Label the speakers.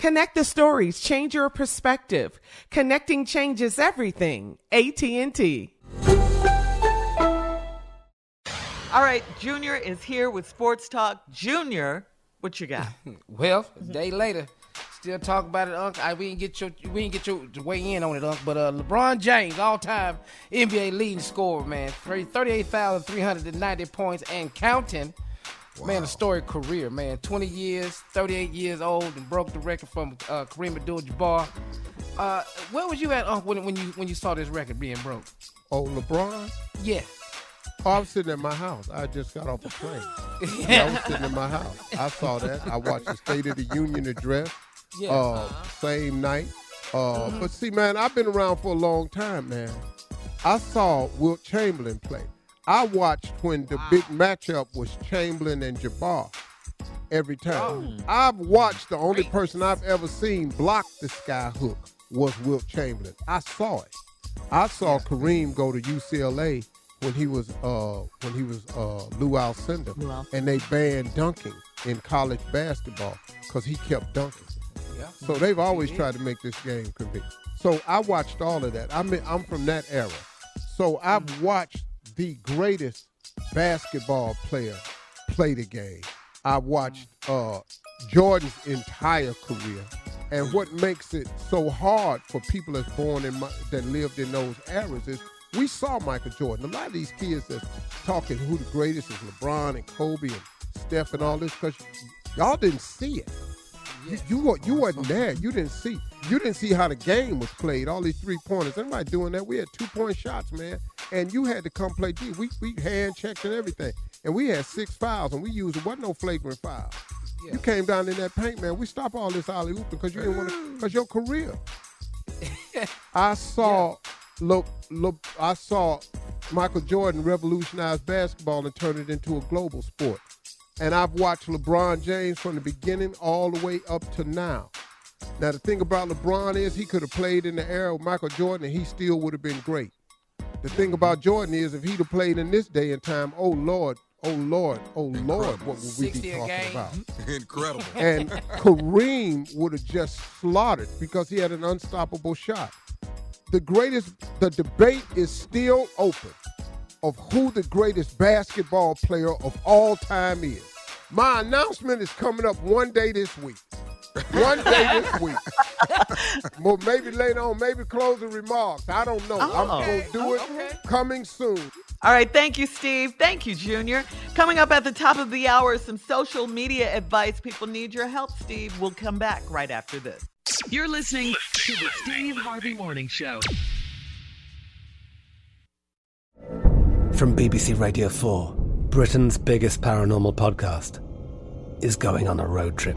Speaker 1: Connect the stories, change your perspective. Connecting changes everything. AT&T.
Speaker 2: All right, Junior is here with Sports Talk. Junior, what you got?
Speaker 3: well, day later, still talk about it, Unc. I, we didn't get your we didn't get your weigh in on it, Unc. But uh, LeBron James, all time NBA leading scorer, man, thirty-eight thousand three hundred and ninety points and counting. Wow. Man, a storied career, man. 20 years, 38 years old, and broke the record from uh, Kareem Abdul-Jabbar. Uh, where was you at uh, when, when you when you saw this record being broke?
Speaker 4: Oh, LeBron?
Speaker 3: Yeah.
Speaker 4: Oh, I was sitting in my house. I just got off a plane. yeah. I was sitting in my house. I saw that. I watched the State of the Union address. Yeah. Uh, same night. Uh, mm-hmm. But see, man, I've been around for a long time, man. I saw Wilt Chamberlain play. I watched when the wow. big matchup was Chamberlain and Jabbar every time. Oh. I've watched the only Great. person I've ever seen block the sky hook was Wilt Chamberlain. I saw it. I saw Kareem go to UCLA when he was uh, when he was uh, Lou Alcindor, Lou and they banned dunking in college basketball because he kept dunking. Yeah. So they've always tried to make this game compete. So I watched all of that. I mean, I'm from that era. So I've mm. watched the greatest basketball player play the game. I watched uh, Jordan's entire career. And what makes it so hard for people that's born in my, that lived in those eras is we saw Michael Jordan. A lot of these kids that's talking who the greatest is LeBron and Kobe and Steph and all this because y'all didn't see it. You, you, you wasn't there. You didn't see. You didn't see how the game was played. All these three pointers. Everybody doing that. We had two point shots, man. And you had to come play D. We we hand checked and everything. And we had six fouls, and we used it wasn't no flagrant foul. Yeah. You came down in that paint, man. We stopped all this alley oop because you didn't want to. Mm. Because your career. I saw. Yeah. Look, look. I saw Michael Jordan revolutionize basketball and turn it into a global sport. And I've watched LeBron James from the beginning all the way up to now. Now, the thing about LeBron is he could have played in the era of Michael Jordan and he still would have been great. The thing about Jordan is if he'd have played in this day and time, oh Lord, oh Lord, oh Lord, what would we be talking about?
Speaker 5: Incredible.
Speaker 4: And Kareem would have just slaughtered because he had an unstoppable shot. The greatest, the debate is still open of who the greatest basketball player of all time is. My announcement is coming up one day this week. One day this week. well, maybe later on, maybe closing remarks. I don't know.
Speaker 2: Oh,
Speaker 4: I'm going to do it
Speaker 3: okay.
Speaker 4: coming soon.
Speaker 2: All right, thank you, Steve. Thank you, Junior. Coming up at the top of the hour, some social media advice. People need your help, Steve. We'll come back right after this.
Speaker 5: You're listening to the Steve Harvey Morning Show.
Speaker 6: From BBC Radio 4, Britain's biggest paranormal podcast is going on a road trip.